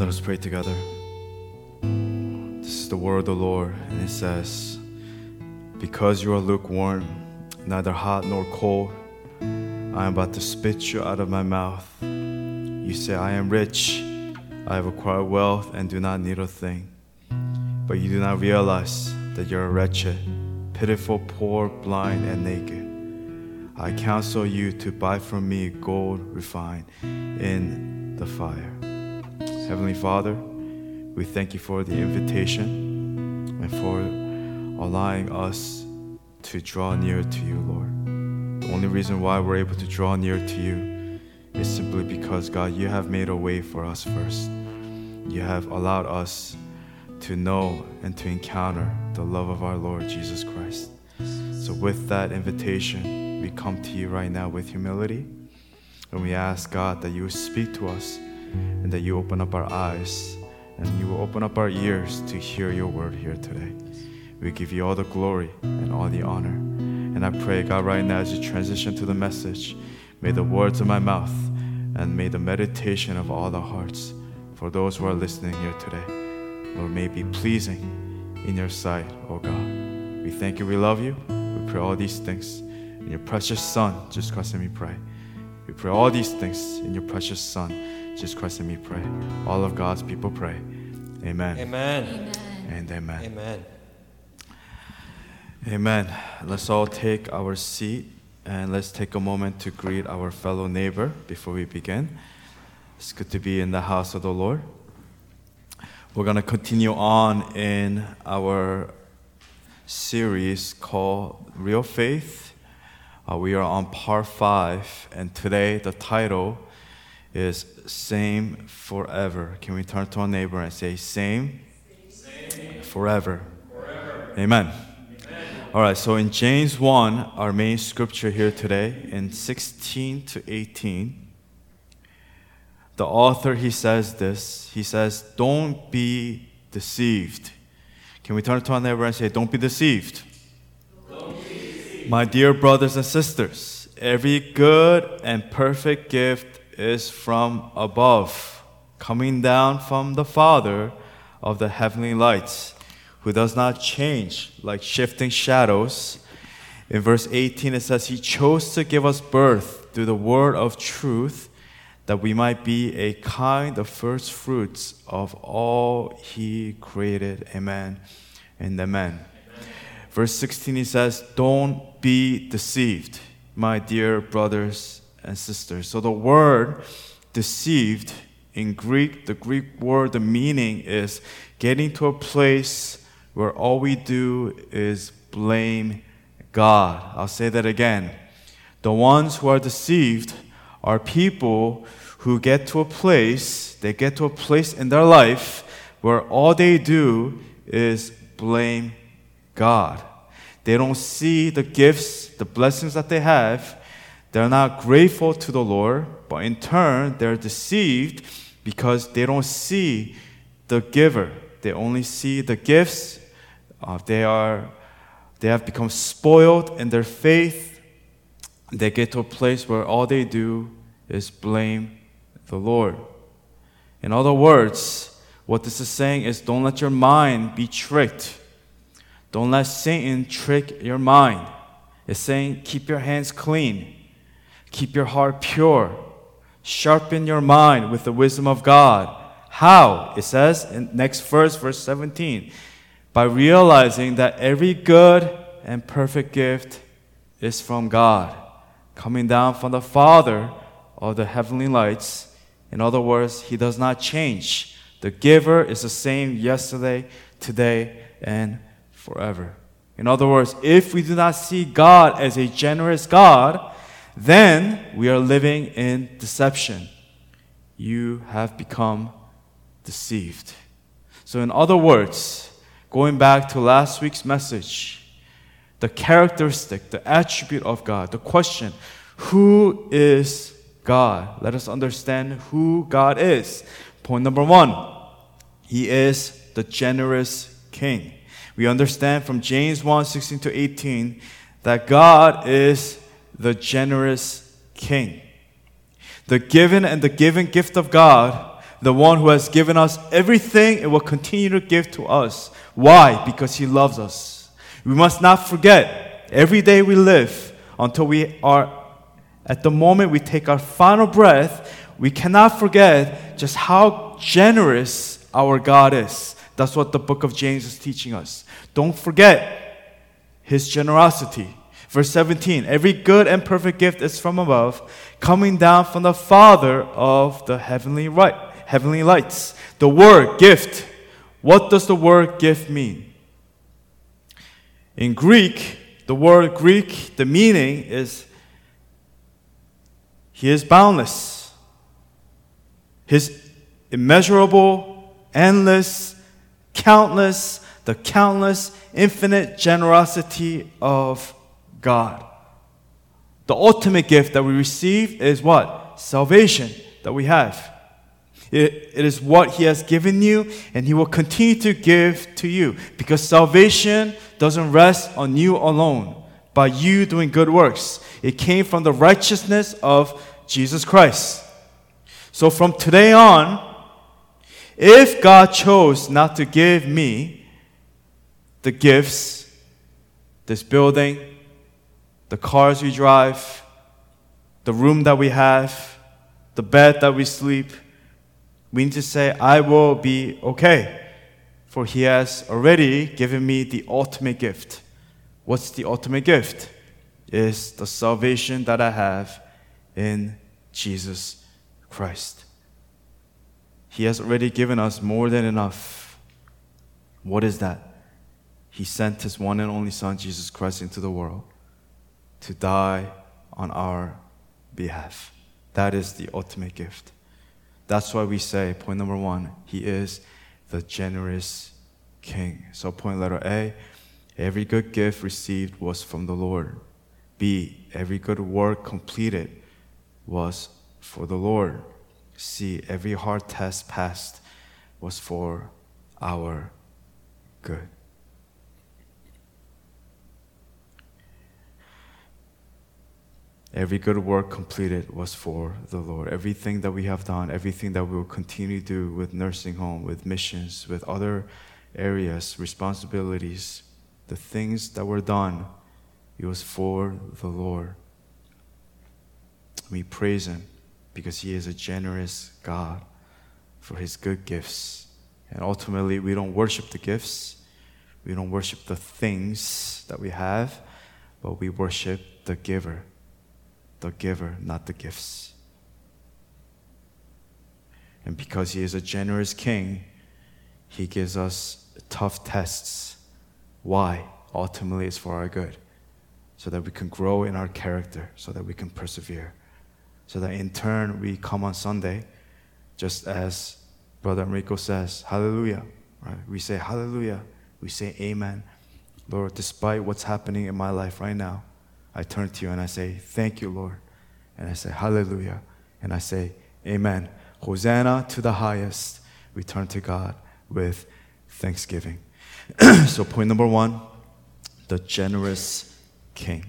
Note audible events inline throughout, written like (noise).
Let us pray together. This is the word of the Lord, and it says, Because you are lukewarm, neither hot nor cold, I am about to spit you out of my mouth. You say, I am rich, I have acquired wealth, and do not need a thing. But you do not realize that you are wretched, pitiful, poor, blind, and naked. I counsel you to buy from me gold refined in the fire. Heavenly Father, we thank you for the invitation and for allowing us to draw near to you, Lord. The only reason why we're able to draw near to you is simply because, God, you have made a way for us first. You have allowed us to know and to encounter the love of our Lord Jesus Christ. So, with that invitation, we come to you right now with humility. And we ask, God, that you speak to us and that you open up our eyes and you will open up our ears to hear your word here today. We give you all the glory and all the honor. And I pray, God, right now as you transition to the message, may the words of my mouth and may the meditation of all the hearts for those who are listening here today, Lord, may be pleasing in your sight, oh God. We thank you, we love you. We pray all these things in your precious Son, Jesus Christ, and we pray. We pray all these things in your precious Son, Jesus Christ, and we pray. All of God's people pray. Amen. Amen. And amen. Amen. Amen. Let's all take our seat and let's take a moment to greet our fellow neighbor before we begin. It's good to be in the house of the Lord. We're going to continue on in our series called Real Faith. Uh, we are on part five, and today the title is Same Forever. Can we turn to our neighbor and say, Same, Same. Forever? Amen. All right, so in James 1, our main scripture here today, in 16 to 18, the author he says this. He says, Don't be deceived. Can we turn to our neighbor and say, Don't be deceived? Don't be deceived. My dear brothers and sisters, every good and perfect gift is from above, coming down from the Father of the heavenly lights who does not change like shifting shadows. In verse 18, it says, He chose to give us birth through the word of truth, that we might be a kind of first fruits of all He created. Amen and amen. amen. Verse 16, he says, Don't be deceived, my dear brothers and sisters. So the word deceived in Greek, the Greek word, the meaning is getting to a place where all we do is blame God. I'll say that again. The ones who are deceived are people who get to a place, they get to a place in their life where all they do is blame God. They don't see the gifts, the blessings that they have. They're not grateful to the Lord, but in turn, they're deceived because they don't see the giver. They only see the gifts uh, they are they have become spoiled in their faith. They get to a place where all they do is blame the Lord. In other words, what this is saying is don't let your mind be tricked. Don't let Satan trick your mind. It's saying keep your hands clean, keep your heart pure, sharpen your mind with the wisdom of God. How? It says in next verse, verse 17 by realizing that every good and perfect gift is from God, coming down from the Father of the heavenly lights. In other words, He does not change. The giver is the same yesterday, today, and forever. In other words, if we do not see God as a generous God, then we are living in deception. You have become deceived. So, in other words, Going back to last week's message, the characteristic, the attribute of God, the question, who is God? Let us understand who God is. Point number one, He is the generous King. We understand from James 1 16 to 18 that God is the generous King. The given and the given gift of God the one who has given us everything and will continue to give to us. Why? Because He loves us. We must not forget every day we live until we are at the moment we take our final breath, we cannot forget just how generous our God is. That's what the book of James is teaching us. Don't forget his generosity. Verse 17 Every good and perfect gift is from above, coming down from the Father of the heavenly, right, heavenly lights. The word gift. What does the word gift mean? In Greek, the word Greek, the meaning is He is boundless. His immeasurable, endless, countless, the countless, infinite generosity of God. The ultimate gift that we receive is what? Salvation that we have. It, it is what He has given you, and He will continue to give to you because salvation doesn't rest on you alone by you doing good works. It came from the righteousness of Jesus Christ. So from today on, if God chose not to give me the gifts, this building, the cars we drive, the room that we have, the bed that we sleep, we need to say, I will be okay. For he has already given me the ultimate gift. What's the ultimate gift? Is the salvation that I have in Jesus Christ. He has already given us more than enough. What is that? He sent his one and only Son, Jesus Christ, into the world to die on our behalf. That is the ultimate gift. That's why we say, point number one, He is the generous King. So, point letter A, every good gift received was from the Lord. B, every good work completed was for the Lord. C, every hard test passed was for our good. Every good work completed was for the Lord. Everything that we have done, everything that we will continue to do with nursing home, with missions, with other areas, responsibilities, the things that were done, it was for the Lord. We praise Him because He is a generous God for His good gifts. And ultimately, we don't worship the gifts, we don't worship the things that we have, but we worship the giver the giver, not the gifts. And because He is a generous King, He gives us tough tests. Why? Ultimately, it's for our good, so that we can grow in our character, so that we can persevere, so that in turn we come on Sunday, just as Brother Enrico says, Hallelujah. Right? We say Hallelujah. We say Amen. Lord, despite what's happening in my life right now, I turn to you and I say, Thank you, Lord. And I say, Hallelujah. And I say, Amen. Hosanna to the highest. We turn to God with thanksgiving. (clears throat) so, point number one the generous king.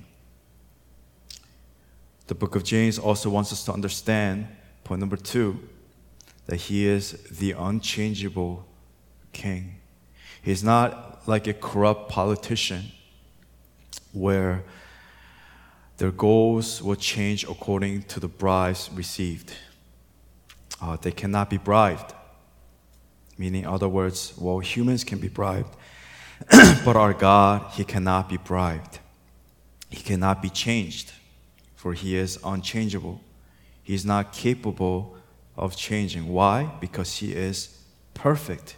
The book of James also wants us to understand, point number two, that he is the unchangeable king. He's not like a corrupt politician where their goals will change according to the bribes received. Uh, they cannot be bribed. Meaning, in other words, well, humans can be bribed, (clears throat) but our God, He cannot be bribed. He cannot be changed, for He is unchangeable. He is not capable of changing. Why? Because He is perfect.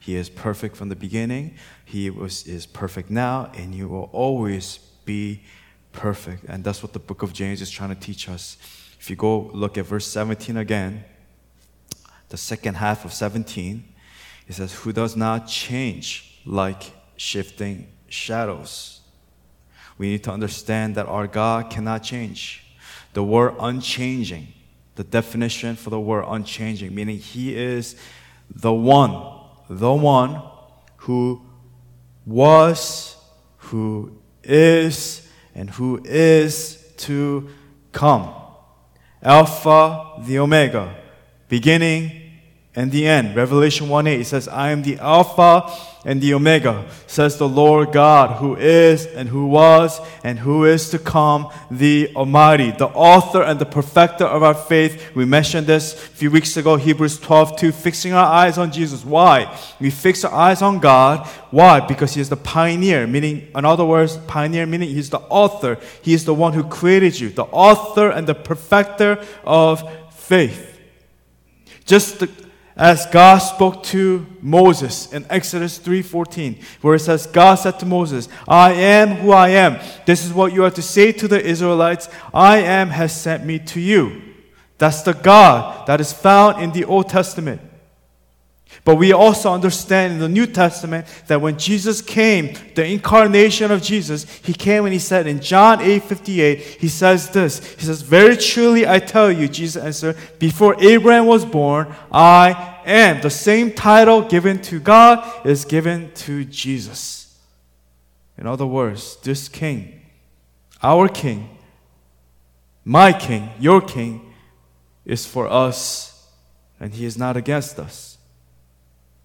He is perfect from the beginning, He was, is perfect now, and He will always be perfect. And that's what the book of James is trying to teach us. If you go look at verse 17 again, the second half of 17, it says, Who does not change like shifting shadows. We need to understand that our God cannot change. The word unchanging, the definition for the word unchanging, meaning He is the one, the one who was, who is, and who is to come. Alpha, the Omega, beginning and the end. Revelation 1 8 says, I am the Alpha and the Omega, says the Lord God, who is and who was and who is to come, the Almighty, the author and the perfecter of our faith. We mentioned this a few weeks ago, Hebrews 12 2, fixing our eyes on Jesus. Why? We fix our eyes on God. Why? Because He is the pioneer, meaning, in other words, pioneer meaning He's the author. He is the one who created you, the author and the perfecter of faith. Just the, as God spoke to Moses in Exodus 3:14, where it says, God said to Moses, I am who I am. This is what you are to say to the Israelites, I am has sent me to you. That's the God that is found in the Old Testament. But we also understand in the New Testament that when Jesus came, the incarnation of Jesus, he came and he said in John 8 58, he says this. He says, Very truly I tell you, Jesus answered, before Abraham was born, I am. The same title given to God is given to Jesus. In other words, this king, our king, my king, your king, is for us, and he is not against us.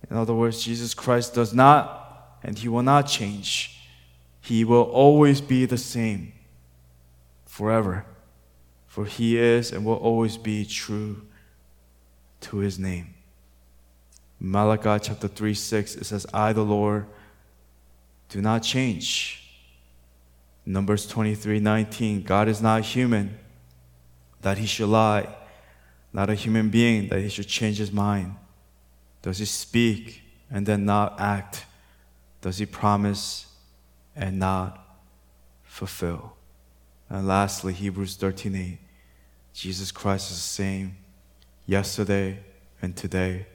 In other words, Jesus Christ does not and he will not change. He will always be the same forever. For he is and will always be true to his name. Malachi chapter 3 6, it says, I, the Lord, do not change. Numbers 23 19, God is not human that he should lie, not a human being that he should change his mind. Does he speak and then not act? Does he promise and not fulfill? And lastly, Hebrews 13:8. Jesus Christ is the same yesterday and today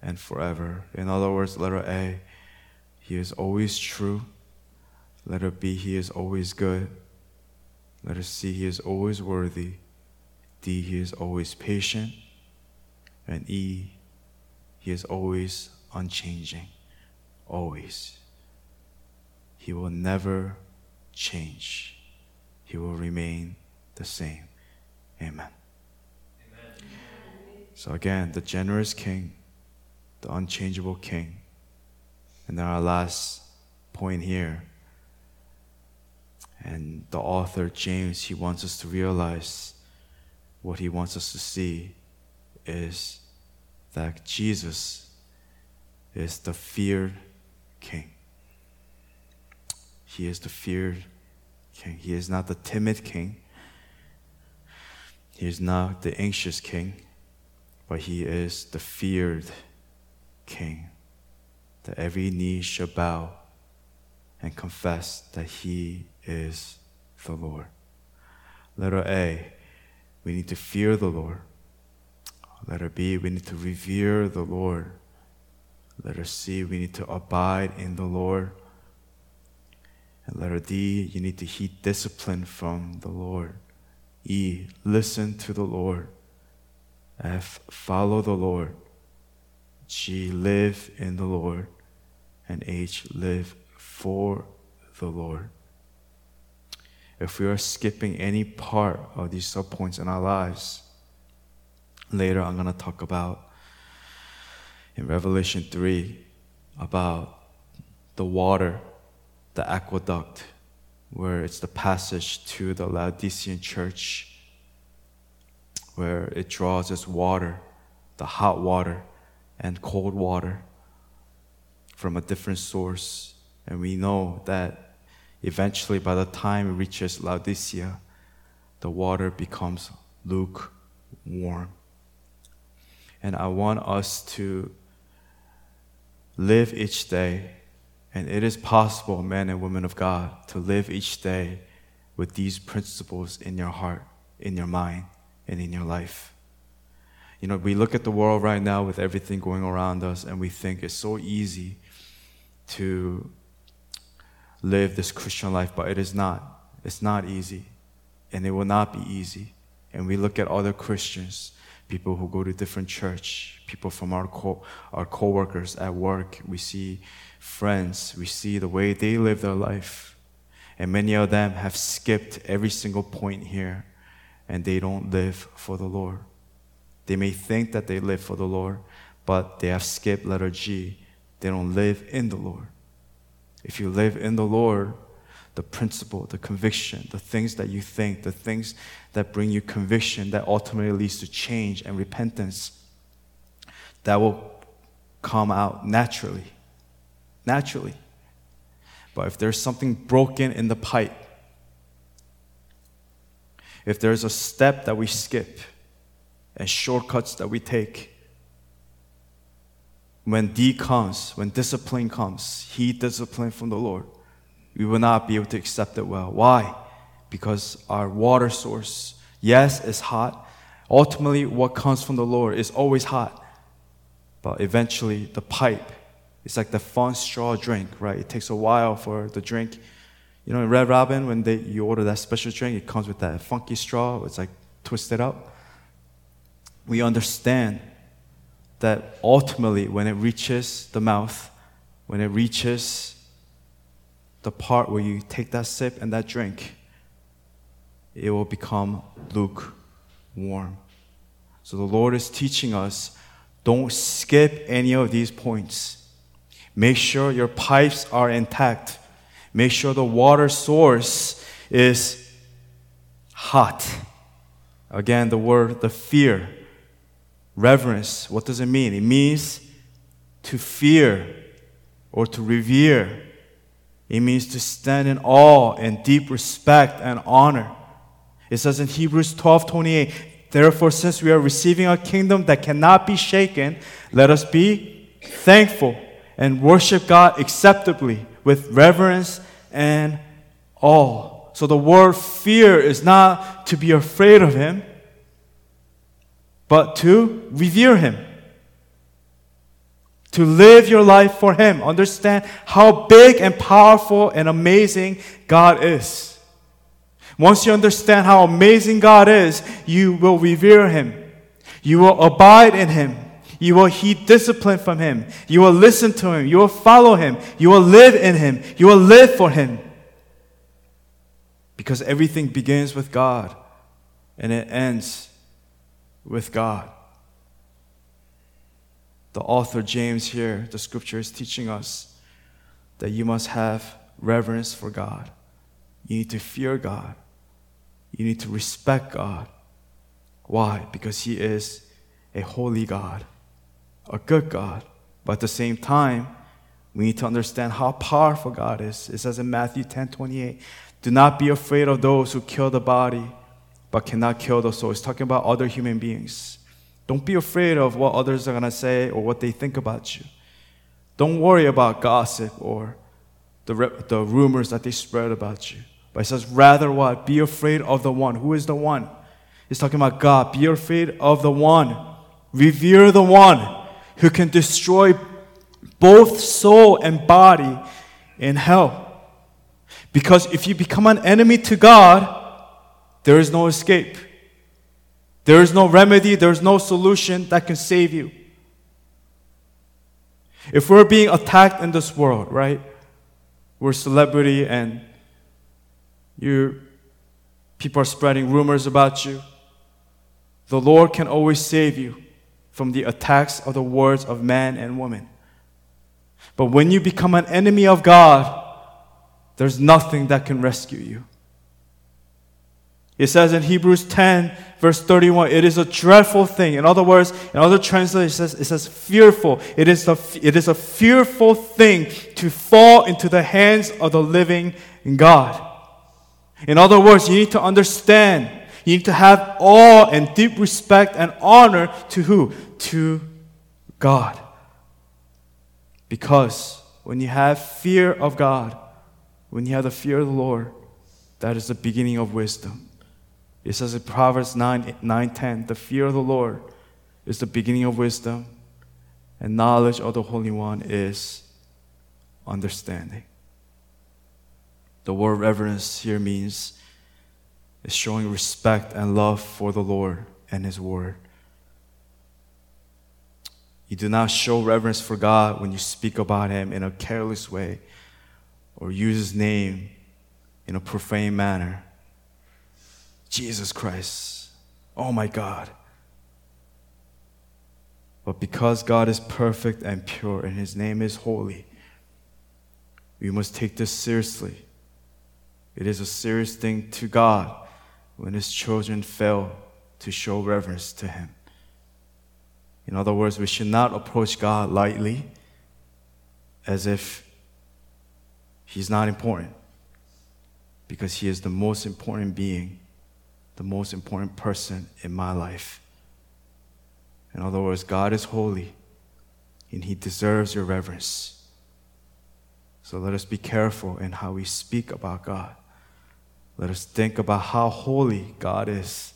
and forever. In other words, letter A, he is always true. Letter B, he is always good. Letter C, he is always worthy. D, he is always patient. And E, he is always unchanging. Always. He will never change. He will remain the same. Amen. Amen. So, again, the generous King, the unchangeable King. And then our last point here. And the author, James, he wants us to realize what he wants us to see is that Jesus is the feared king. He is the feared king. He is not the timid king. He is not the anxious king, but he is the feared king. That every knee shall bow and confess that he is the Lord. Letter A, we need to fear the Lord. Letter B, we need to revere the Lord. Let her C, we need to abide in the Lord. And letter D, you need to heed discipline from the Lord. E, listen to the Lord. F, follow the Lord. G, live in the Lord. And H, live for the Lord. If we are skipping any part of these subpoints in our lives, later I'm going to talk about in Revelation 3 about the water, the aqueduct, where it's the passage to the Laodicean church, where it draws its water, the hot water and cold water from a different source. And we know that eventually, by the time it reaches Laodicea, the water becomes lukewarm. And I want us to live each day, and it is possible, men and women of God, to live each day with these principles in your heart, in your mind, and in your life. You know, we look at the world right now with everything going around us, and we think it's so easy to live this Christian life, but it is not. It's not easy, and it will not be easy. And we look at other Christians people who go to different church, people from our co- our coworkers at work. We see friends. We see the way they live their life, and many of them have skipped every single point here, and they don't live for the Lord. They may think that they live for the Lord, but they have skipped letter G. They don't live in the Lord. If you live in the Lord, the principle, the conviction, the things that you think, the things that bring you conviction that ultimately leads to change and repentance, that will come out naturally. Naturally. But if there's something broken in the pipe, if there's a step that we skip and shortcuts that we take, when D comes, when discipline comes, he discipline from the Lord, we will not be able to accept it well. Why? Because our water source, yes, is hot. Ultimately, what comes from the Lord is always hot. But eventually, the pipe is like the fun straw drink, right? It takes a while for the drink. You know, in Red Robin, when they, you order that special drink, it comes with that funky straw. It's like twisted up. We understand that ultimately, when it reaches the mouth, when it reaches the part where you take that sip and that drink, it will become lukewarm. So the Lord is teaching us don't skip any of these points. Make sure your pipes are intact. Make sure the water source is hot. Again, the word, the fear, reverence, what does it mean? It means to fear or to revere. It means to stand in awe and deep respect and honor. It says in Hebrews 12 28, Therefore, since we are receiving a kingdom that cannot be shaken, let us be thankful and worship God acceptably with reverence and awe. So the word fear is not to be afraid of Him, but to revere Him. To live your life for Him. Understand how big and powerful and amazing God is. Once you understand how amazing God is, you will revere Him. You will abide in Him. You will heed discipline from Him. You will listen to Him. You will follow Him. You will live in Him. You will live for Him. Because everything begins with God and it ends with God. The author James here, the scripture is teaching us that you must have reverence for God. You need to fear God. You need to respect God. Why? Because He is a holy God, a good God. But at the same time, we need to understand how powerful God is. It says in Matthew 10 28, do not be afraid of those who kill the body, but cannot kill the soul. It's talking about other human beings. Don't be afraid of what others are going to say or what they think about you. Don't worry about gossip or the, the rumors that they spread about you. But it says, rather what? Be afraid of the one. Who is the one? He's talking about God. Be afraid of the one. Revere the one who can destroy both soul and body in hell. Because if you become an enemy to God, there is no escape. There is no remedy, there is no solution that can save you. If we're being attacked in this world, right? We're celebrity and you people are spreading rumors about you. The Lord can always save you from the attacks of the words of man and woman. But when you become an enemy of God, there's nothing that can rescue you. It says in Hebrews 10, verse 31, it is a dreadful thing. In other words, in other translations, it says, it says fearful. It is, a, it is a fearful thing to fall into the hands of the living God. In other words, you need to understand, you need to have awe and deep respect and honor to who? To God. Because when you have fear of God, when you have the fear of the Lord, that is the beginning of wisdom. It says in Proverbs 9, 9 10, the fear of the Lord is the beginning of wisdom, and knowledge of the Holy One is understanding. The word reverence here means is showing respect and love for the Lord and His Word. You do not show reverence for God when you speak about Him in a careless way or use His name in a profane manner. Jesus Christ. Oh my God. But because God is perfect and pure and his name is holy, we must take this seriously. It is a serious thing to God when his children fail to show reverence to him. In other words, we should not approach God lightly as if he's not important because he is the most important being, the most important person in my life. In other words, God is holy and he deserves your reverence. So let us be careful in how we speak about God. Let us think about how holy God is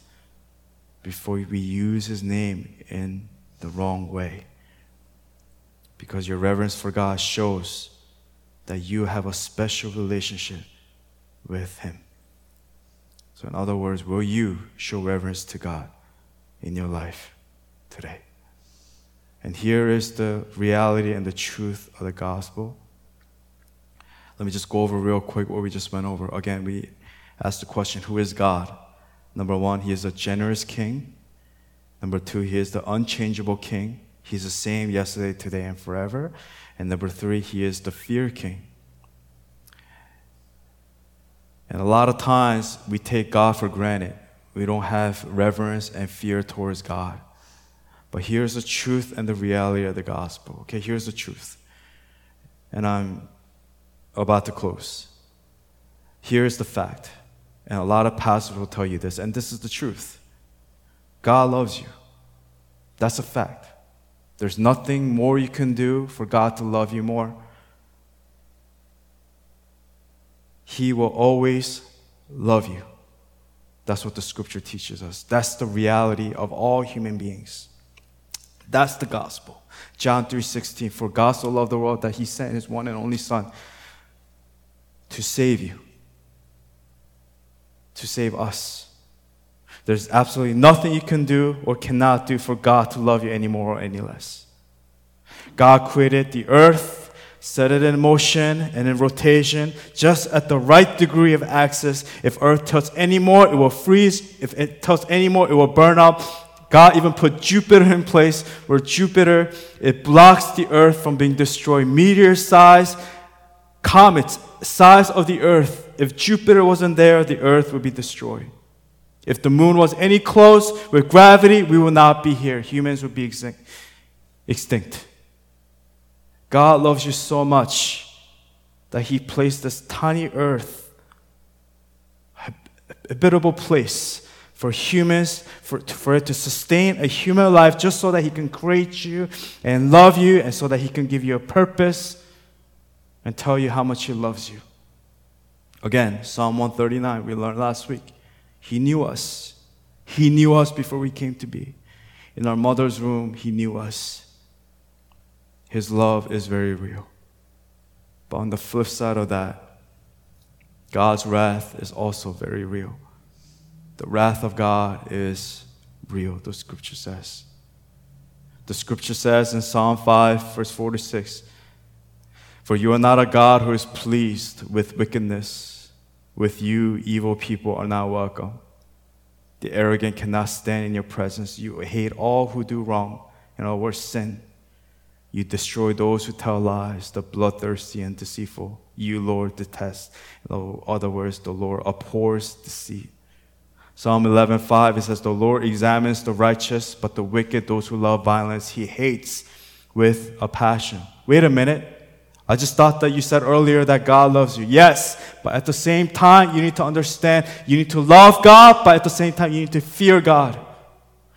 before we use his name in the wrong way. Because your reverence for God shows that you have a special relationship with him. So, in other words, will you show reverence to God in your life today? And here is the reality and the truth of the gospel. Let me just go over real quick what we just went over. Again, we asked the question Who is God? Number one, He is a generous King. Number two, He is the unchangeable King. He's the same yesterday, today, and forever. And number three, He is the fear King. And a lot of times we take God for granted. We don't have reverence and fear towards God. But here's the truth and the reality of the gospel. Okay, here's the truth. And I'm about to close. Here's the fact. And a lot of pastors will tell you this, and this is the truth God loves you. That's a fact. There's nothing more you can do for God to love you more. He will always love you. That's what the scripture teaches us. That's the reality of all human beings. That's the gospel. John 3:16 For God so loved the world that he sent his one and only son to save you. To save us. There's absolutely nothing you can do or cannot do for God to love you any more or any less. God created the earth, set it in motion and in rotation, just at the right degree of axis. If earth tilts any more, it will freeze. If it tilts any more, it will burn up. God even put Jupiter in place where Jupiter, it blocks the earth from being destroyed. Meteor size, comets size of the earth. If Jupiter wasn't there, the earth would be destroyed. If the moon was any close with gravity, we would not be here. Humans would be extinct. God loves you so much that He placed this tiny earth, a habitable place for humans, for, for it to sustain a human life, just so that He can create you and love you, and so that He can give you a purpose and tell you how much He loves you. Again, Psalm 139, we learned last week. He knew us. He knew us before we came to be. In our mother's womb, He knew us. His love is very real. But on the flip side of that, God's wrath is also very real. The wrath of God is real, the scripture says. The scripture says in Psalm 5, verse 46 For you are not a God who is pleased with wickedness. With you, evil people are not welcome. The arrogant cannot stand in your presence. You hate all who do wrong and all worse sin. You destroy those who tell lies, the bloodthirsty and deceitful. You, Lord, detest. In other words, the Lord abhors deceit. Psalm 11:5 it says, "The Lord examines the righteous, but the wicked, those who love violence, He hates with a passion." Wait a minute. I just thought that you said earlier that God loves you. Yes, but at the same time, you need to understand you need to love God, but at the same time, you need to fear God.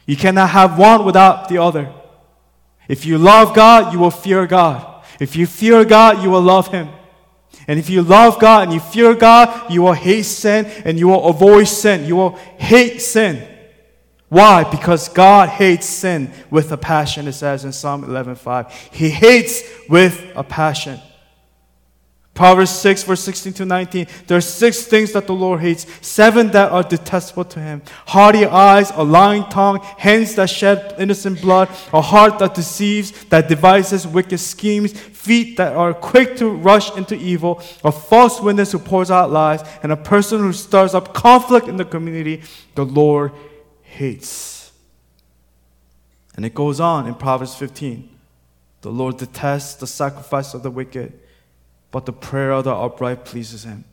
You cannot have one without the other. If you love God, you will fear God. If you fear God, you will love Him. And if you love God and you fear God, you will hate sin and you will avoid sin. You will hate sin. Why? Because God hates sin with a passion, it says in Psalm 11:5. He hates with a passion. Proverbs 6, verse 16 to 19. There are six things that the Lord hates, seven that are detestable to him haughty eyes, a lying tongue, hands that shed innocent blood, a heart that deceives, that devises wicked schemes, feet that are quick to rush into evil, a false witness who pours out lies, and a person who stirs up conflict in the community. The Lord hates. And it goes on in Proverbs 15. The Lord detests the sacrifice of the wicked, but the prayer of the upright pleases him.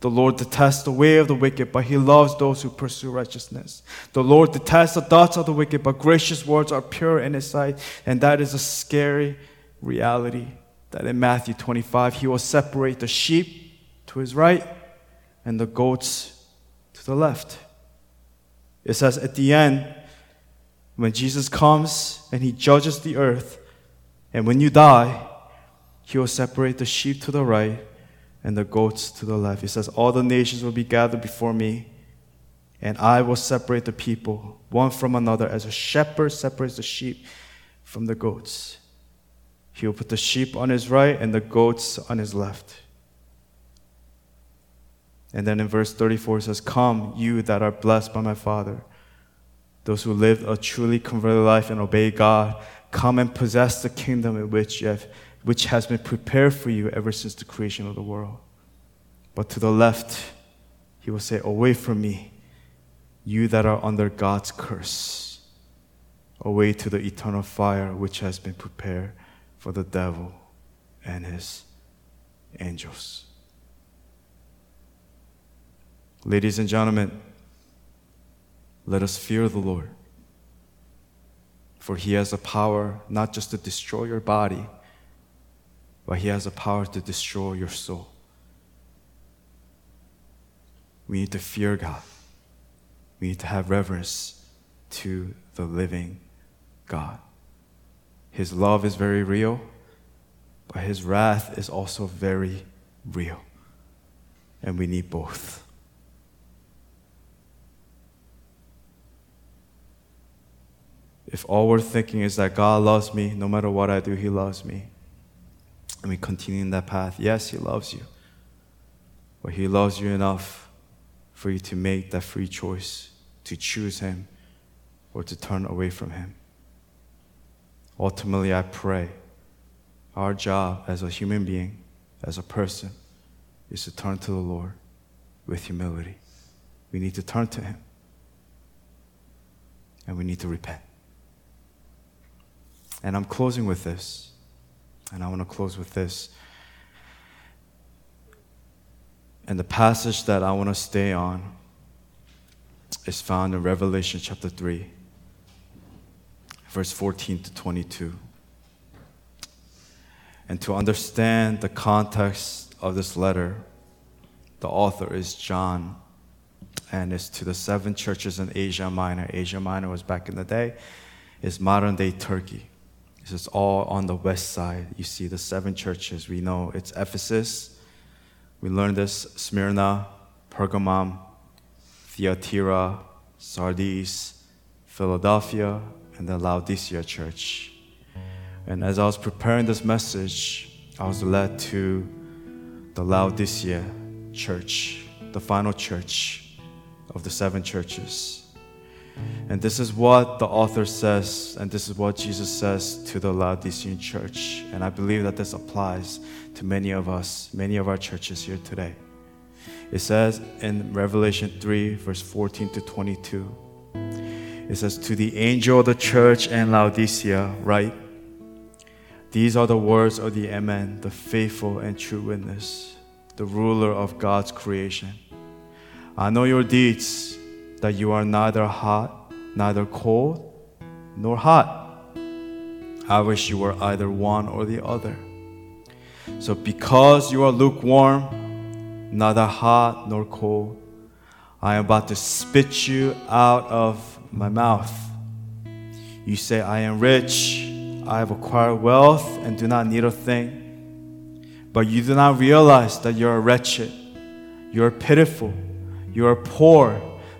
The Lord detests the way of the wicked, but he loves those who pursue righteousness. The Lord detests the thoughts of the wicked, but gracious words are pure in his sight. And that is a scary reality that in Matthew 25, he will separate the sheep to his right and the goats to the left. It says at the end, when Jesus comes and he judges the earth, and when you die, he will separate the sheep to the right and the goats to the left. He says, All the nations will be gathered before me, and I will separate the people one from another as a shepherd separates the sheep from the goats. He will put the sheep on his right and the goats on his left. And then in verse 34 it says, Come, you that are blessed by my Father, those who live a truly converted life and obey God, come and possess the kingdom in which you have which has been prepared for you ever since the creation of the world. But to the left, he will say, Away from me, you that are under God's curse, away to the eternal fire which has been prepared for the devil and his angels. Ladies and gentlemen, let us fear the Lord. For he has the power not just to destroy your body, but he has the power to destroy your soul. We need to fear God. We need to have reverence to the living God. His love is very real, but his wrath is also very real. And we need both. If all we're thinking is that God loves me, no matter what I do, he loves me and we continue in that path, yes, He loves you. But He loves you enough for you to make that free choice to choose Him or to turn away from Him. Ultimately, I pray our job as a human being, as a person, is to turn to the Lord with humility. We need to turn to Him and we need to repent. And I'm closing with this. And I want to close with this. And the passage that I want to stay on is found in Revelation chapter 3, verse 14 to 22. And to understand the context of this letter, the author is John, and it's to the seven churches in Asia Minor. Asia Minor was back in the day, is modern day Turkey. This is all on the west side. You see the seven churches. We know it's Ephesus. We learned this Smyrna, Pergamum, Thyatira, Sardis, Philadelphia, and the Laodicea church. And as I was preparing this message, I was led to the Laodicea church, the final church of the seven churches. And this is what the author says, and this is what Jesus says to the Laodicean church. And I believe that this applies to many of us, many of our churches here today. It says in Revelation 3, verse 14 to 22, it says, To the angel of the church in Laodicea, write, These are the words of the Amen, the faithful and true witness, the ruler of God's creation. I know your deeds that you are neither hot, neither cold, nor hot. I wish you were either one or the other. So, because you are lukewarm, neither hot nor cold, I am about to spit you out of my mouth. You say, I am rich, I have acquired wealth, and do not need a thing. But you do not realize that you are wretched, you are pitiful, you are poor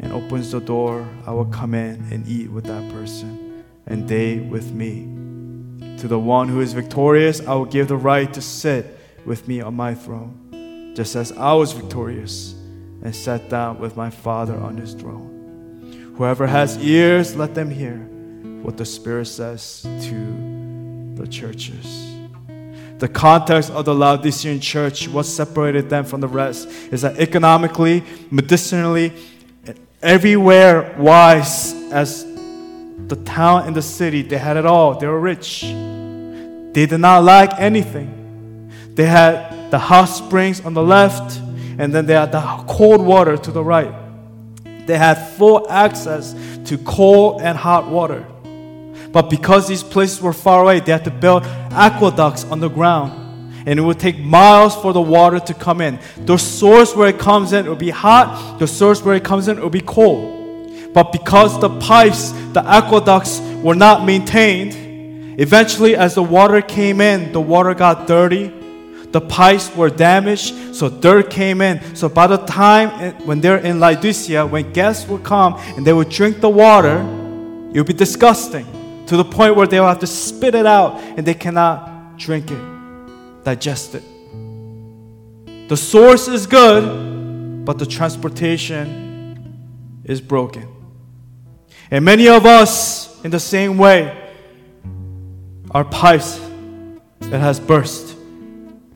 and opens the door, I will come in and eat with that person, and they with me. To the one who is victorious, I will give the right to sit with me on my throne, just as I was victorious and sat down with my Father on his throne. Whoever has ears, let them hear what the Spirit says to the churches. The context of the Laodicean church, what separated them from the rest, is that economically, medicinally, everywhere wise as the town and the city, they had it all. They were rich. They did not lack anything. They had the hot springs on the left, and then they had the cold water to the right. They had full access to cold and hot water. But because these places were far away, they had to build aqueducts on the ground. And it would take miles for the water to come in. The source where it comes in, will be hot. The source where it comes in, will be cold. But because the pipes, the aqueducts were not maintained, eventually, as the water came in, the water got dirty. The pipes were damaged, so dirt came in. So by the time when they're in Laodicea, when guests would come and they would drink the water, it would be disgusting to the point where they will have to spit it out and they cannot drink it, digest it. The source is good, but the transportation is broken. And many of us, in the same way, our pipes it has burst.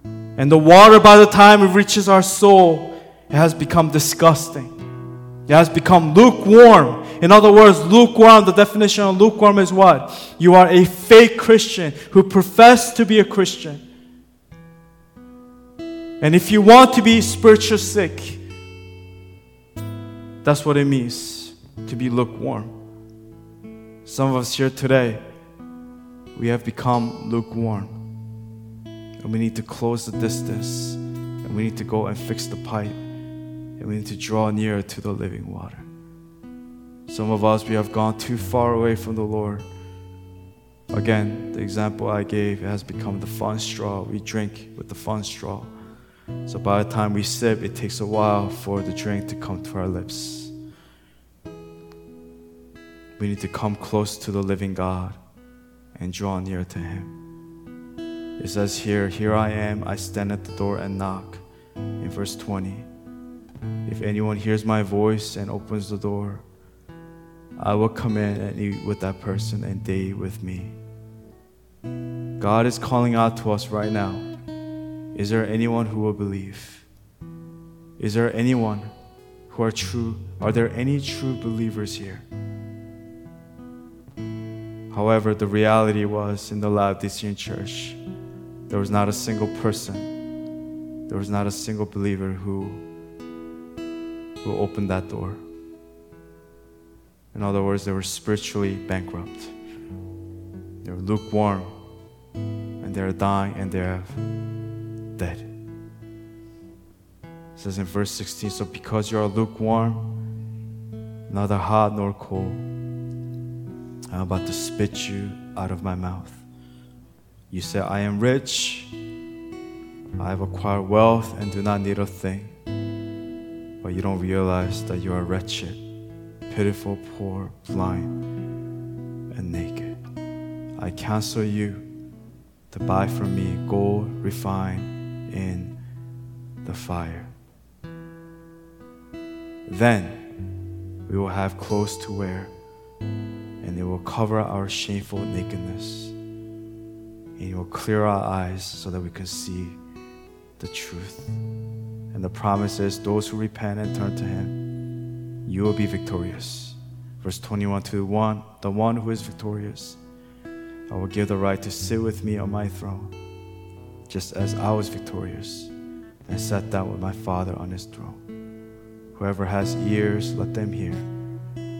And the water, by the time it reaches our soul, it has become disgusting. It has become lukewarm. In other words, lukewarm, the definition of lukewarm is what? You are a fake Christian who profess to be a Christian. And if you want to be spiritual sick, that's what it means to be lukewarm. Some of us here today, we have become lukewarm. And we need to close the distance. And we need to go and fix the pipe. And we need to draw nearer to the living water. Some of us, we have gone too far away from the Lord. Again, the example I gave has become the fun straw. We drink with the fun straw. So by the time we sip, it takes a while for the drink to come to our lips. We need to come close to the living God and draw near to Him. It says here, Here I am, I stand at the door and knock. In verse 20, if anyone hears my voice and opens the door, I will come in and eat with that person and they with me. God is calling out to us right now. Is there anyone who will believe? Is there anyone who are true? Are there any true believers here? However, the reality was in the Laodicean church, there was not a single person, there was not a single believer who, who opened that door. In other words, they were spiritually bankrupt. They were lukewarm, and they are dying, and they are dead. It says in verse 16 So because you are lukewarm, neither hot nor cold, I'm about to spit you out of my mouth. You say, I am rich, I have acquired wealth and do not need a thing. But you don't realize that you are wretched, pitiful, poor, blind, and naked. I counsel you to buy from me gold refined in the fire. Then we will have clothes to wear and it will cover our shameful nakedness. And it will clear our eyes so that we can see the truth. And the promise is those who repent and turn to Him, you will be victorious. Verse 21 to 1 The one who is victorious, I will give the right to sit with me on my throne, just as I was victorious and sat down with my Father on his throne. Whoever has ears, let them hear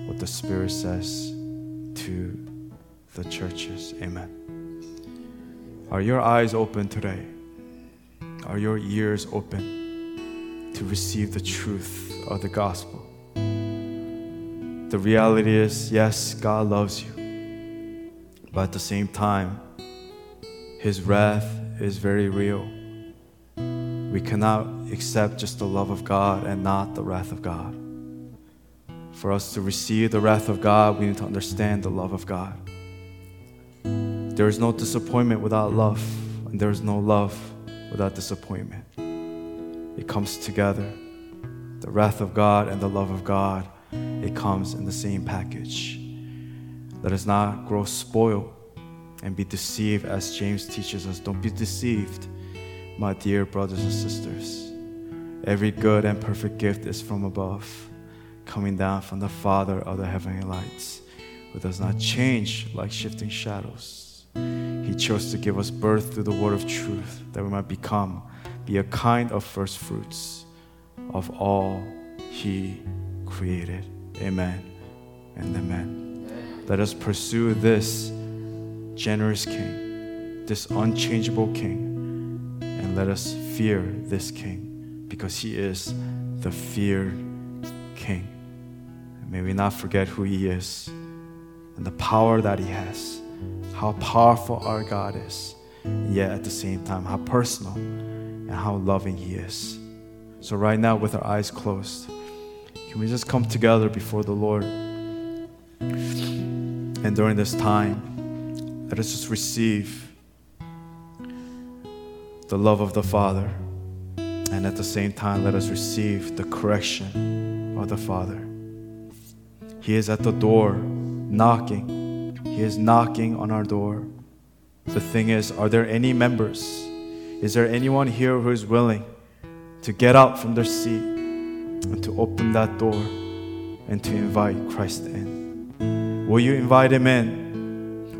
what the Spirit says to the churches. Amen. Are your eyes open today? Are your ears open to receive the truth of the gospel? The reality is, yes, God loves you. But at the same time, His wrath is very real. We cannot accept just the love of God and not the wrath of God. For us to receive the wrath of God, we need to understand the love of God. There is no disappointment without love, and there is no love without disappointment. It comes together. The wrath of God and the love of God, it comes in the same package. Let us not grow spoiled and be deceived, as James teaches us. Don't be deceived, my dear brothers and sisters. Every good and perfect gift is from above, coming down from the Father of the heavenly lights, who does not change like shifting shadows. He chose to give us birth through the word of truth, that we might become, be a kind of first fruits of all He created. Amen and amen. Let us pursue this generous King, this unchangeable King, and let us fear this King because he is the feared King. And may we not forget who he is and the power that he has, how powerful our God is, yet at the same time, how personal and how loving he is. So, right now, with our eyes closed, can we just come together before the Lord? And during this time, let us just receive the love of the Father. And at the same time, let us receive the correction of the Father. He is at the door knocking. He is knocking on our door. The thing is, are there any members? Is there anyone here who is willing to get up from their seat and to open that door and to invite Christ in? Will you invite him in?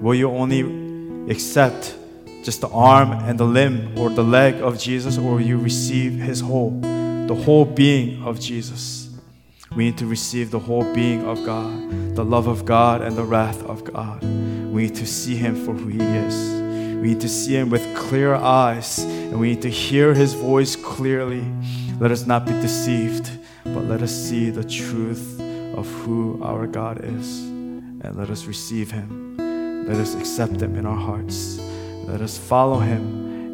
Will you only accept just the arm and the limb or the leg of Jesus, or you receive his whole, the whole being of Jesus. We need to receive the whole being of God, the love of God and the wrath of God. We need to see him for who he is. We need to see him with clear eyes, and we need to hear his voice clearly. Let us not be deceived, but let us see the truth of who our God is, and let us receive him. Let us accept him in our hearts. Let us follow him.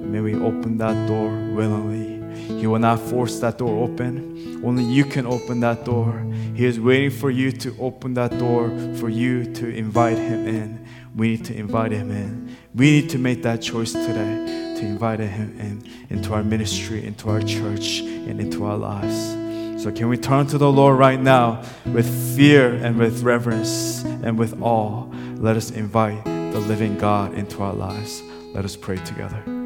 And may we open that door willingly. He will not force that door open. Only you can open that door. He is waiting for you to open that door, for you to invite him in. We need to invite him in. We need to make that choice today to invite him in into our ministry, into our church, and into our lives. So, can we turn to the Lord right now with fear and with reverence and with awe? Let us invite the living God into our lives. Let us pray together.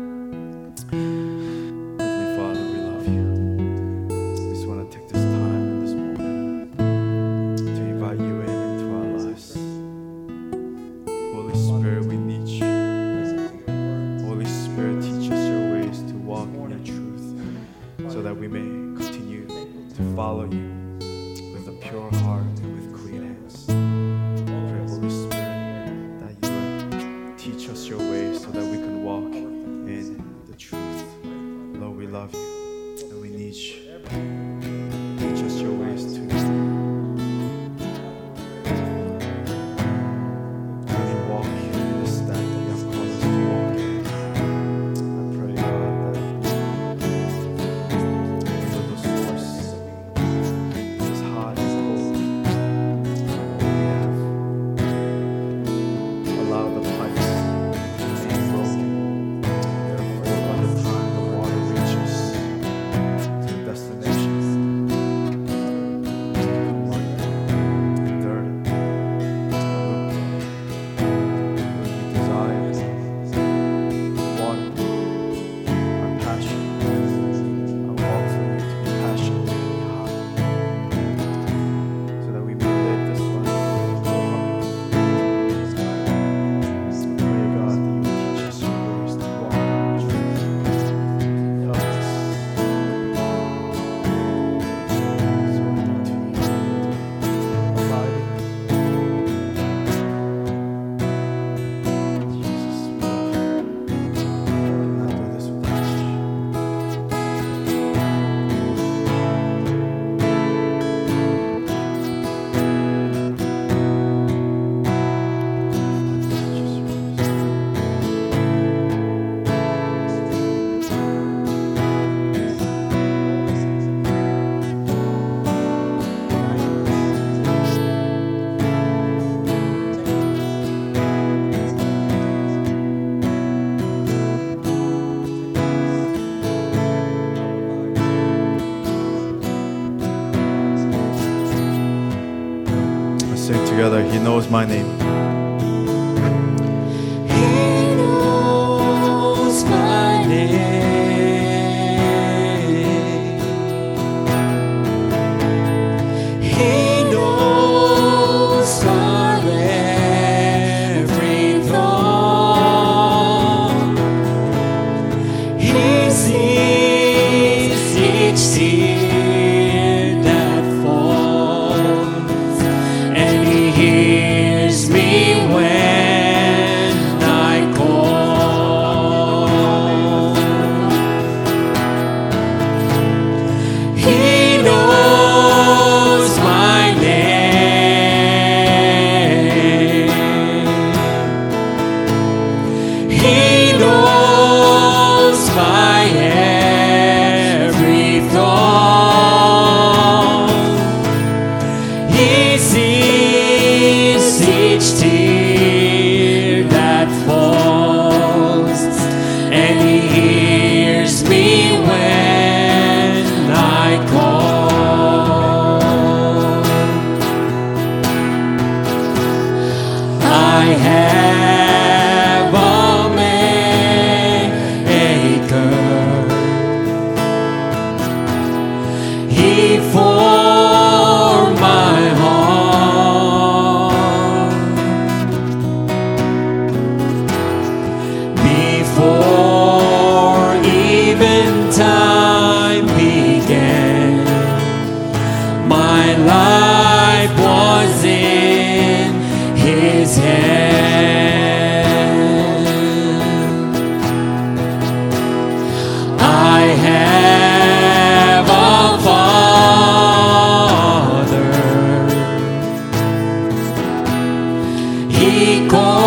Together. He knows my name. He knows my name. He knows our every thought. He sees each tear Calls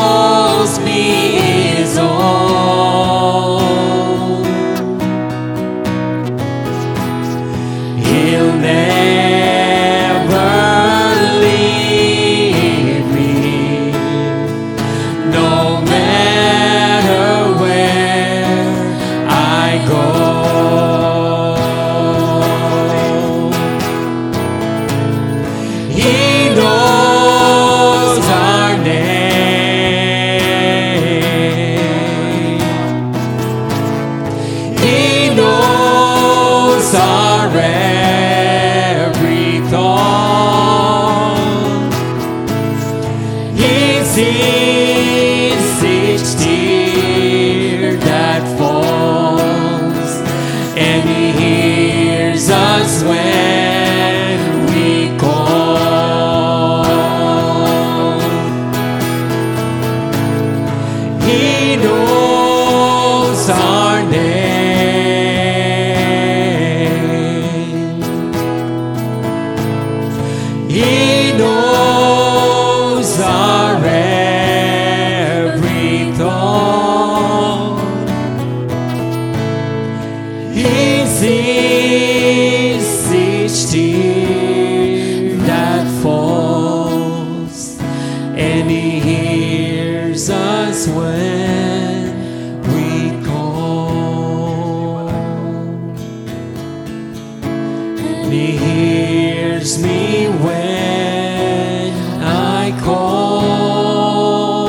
when we call. He hears me when I call.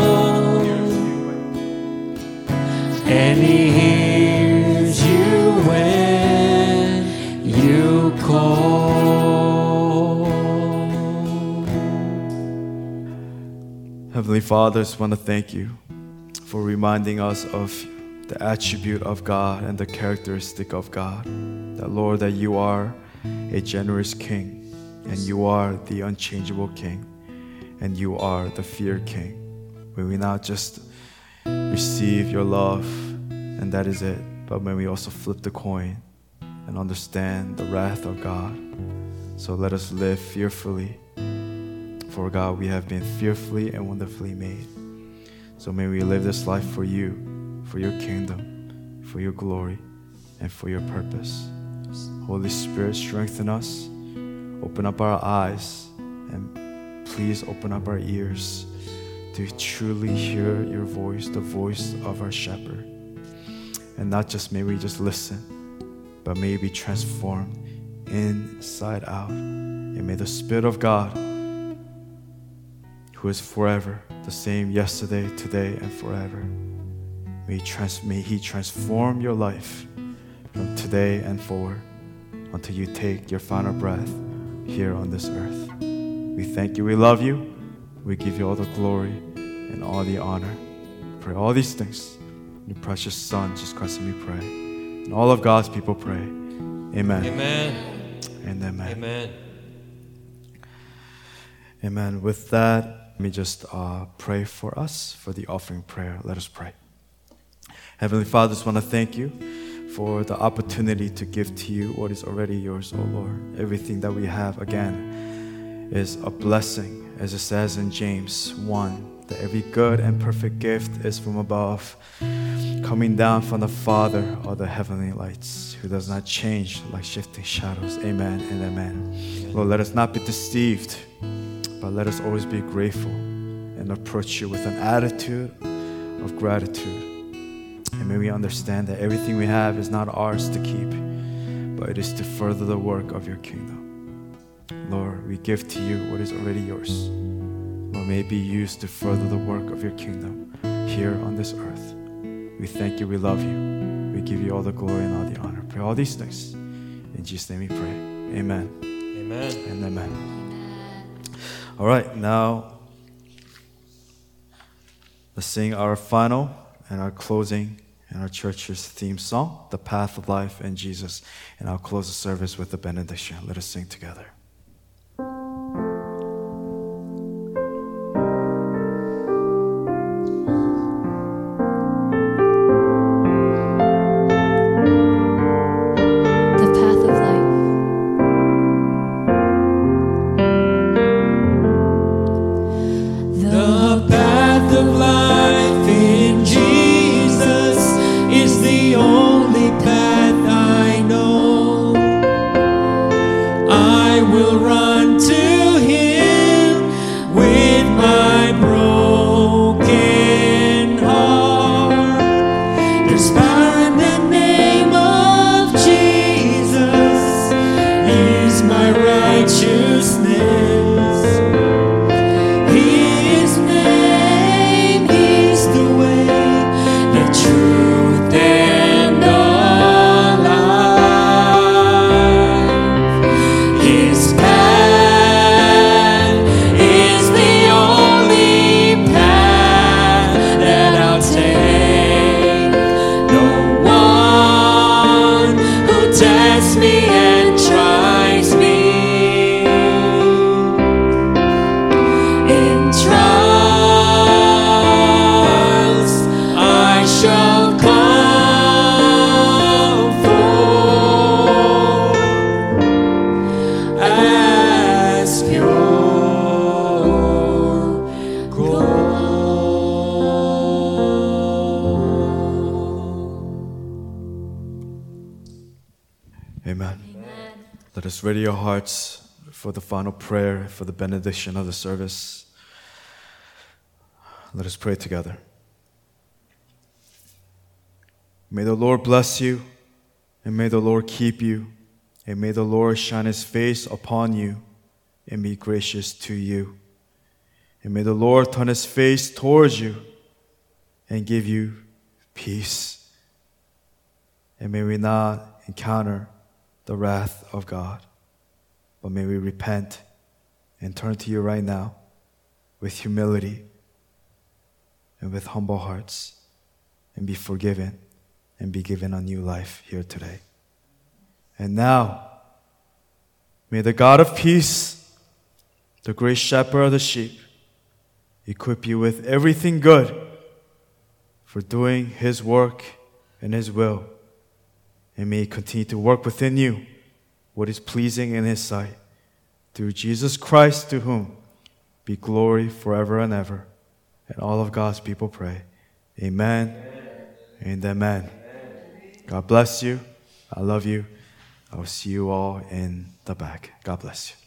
And He hears you when you call. Heavenly Father, I want to thank you for reminding us of the attribute of God and the characteristic of God. That, Lord, that you are a generous King, and you are the unchangeable King, and you are the fear King. May we not just receive your love, and that is it, but may we also flip the coin and understand the wrath of God. So let us live fearfully for God, we have been fearfully and wonderfully made. So may we live this life for you, for your kingdom, for your glory, and for your purpose. Holy Spirit, strengthen us, open up our eyes, and please open up our ears to truly hear your voice, the voice of our shepherd. And not just may we just listen, but may we be transformed inside out. And may the Spirit of God who is forever the same yesterday, today, and forever. May he, trans- may he transform your life from today and forward until you take your final breath here on this earth. We thank you. We love you. We give you all the glory and all the honor. Pray all these things. In your precious Son, Jesus Christ, and we pray. And all of God's people pray. Amen. Amen. And amen. Amen. Amen. With that, let me just uh, pray for us for the offering prayer. Let us pray. Heavenly Father, just want to thank you for the opportunity to give to you what is already yours, O Lord. Everything that we have, again, is a blessing, as it says in James 1 that every good and perfect gift is from above, coming down from the Father of the heavenly lights, who does not change like shifting shadows. Amen and amen. Lord, let us not be deceived, but let us always be grateful and approach you with an attitude of gratitude. And may we understand that everything we have is not ours to keep, but it is to further the work of your kingdom. Lord, we give to you what is already yours. Lord, may it be used to further the work of your kingdom here on this earth. We thank you, we love you. We give you all the glory and all the honor. Pray all these things. In Jesus' name we pray. Amen Amen. and amen. All right, now let's sing our final and our closing and our church's theme song, The Path of Life in Jesus. And I'll close the service with the benediction. Let us sing together. Let us ready our hearts for the final prayer, for the benediction of the service. Let us pray together. May the Lord bless you, and may the Lord keep you, and may the Lord shine his face upon you and be gracious to you. And may the Lord turn his face towards you and give you peace. And may we not encounter the wrath of God, but may we repent and turn to you right now with humility and with humble hearts and be forgiven and be given a new life here today. And now, may the God of peace, the great shepherd of the sheep, equip you with everything good for doing his work and his will. And may he continue to work within you what is pleasing in his sight. Through Jesus Christ, to whom be glory forever and ever. And all of God's people pray. Amen, and amen. God bless you. I love you. I will see you all in the back. God bless you.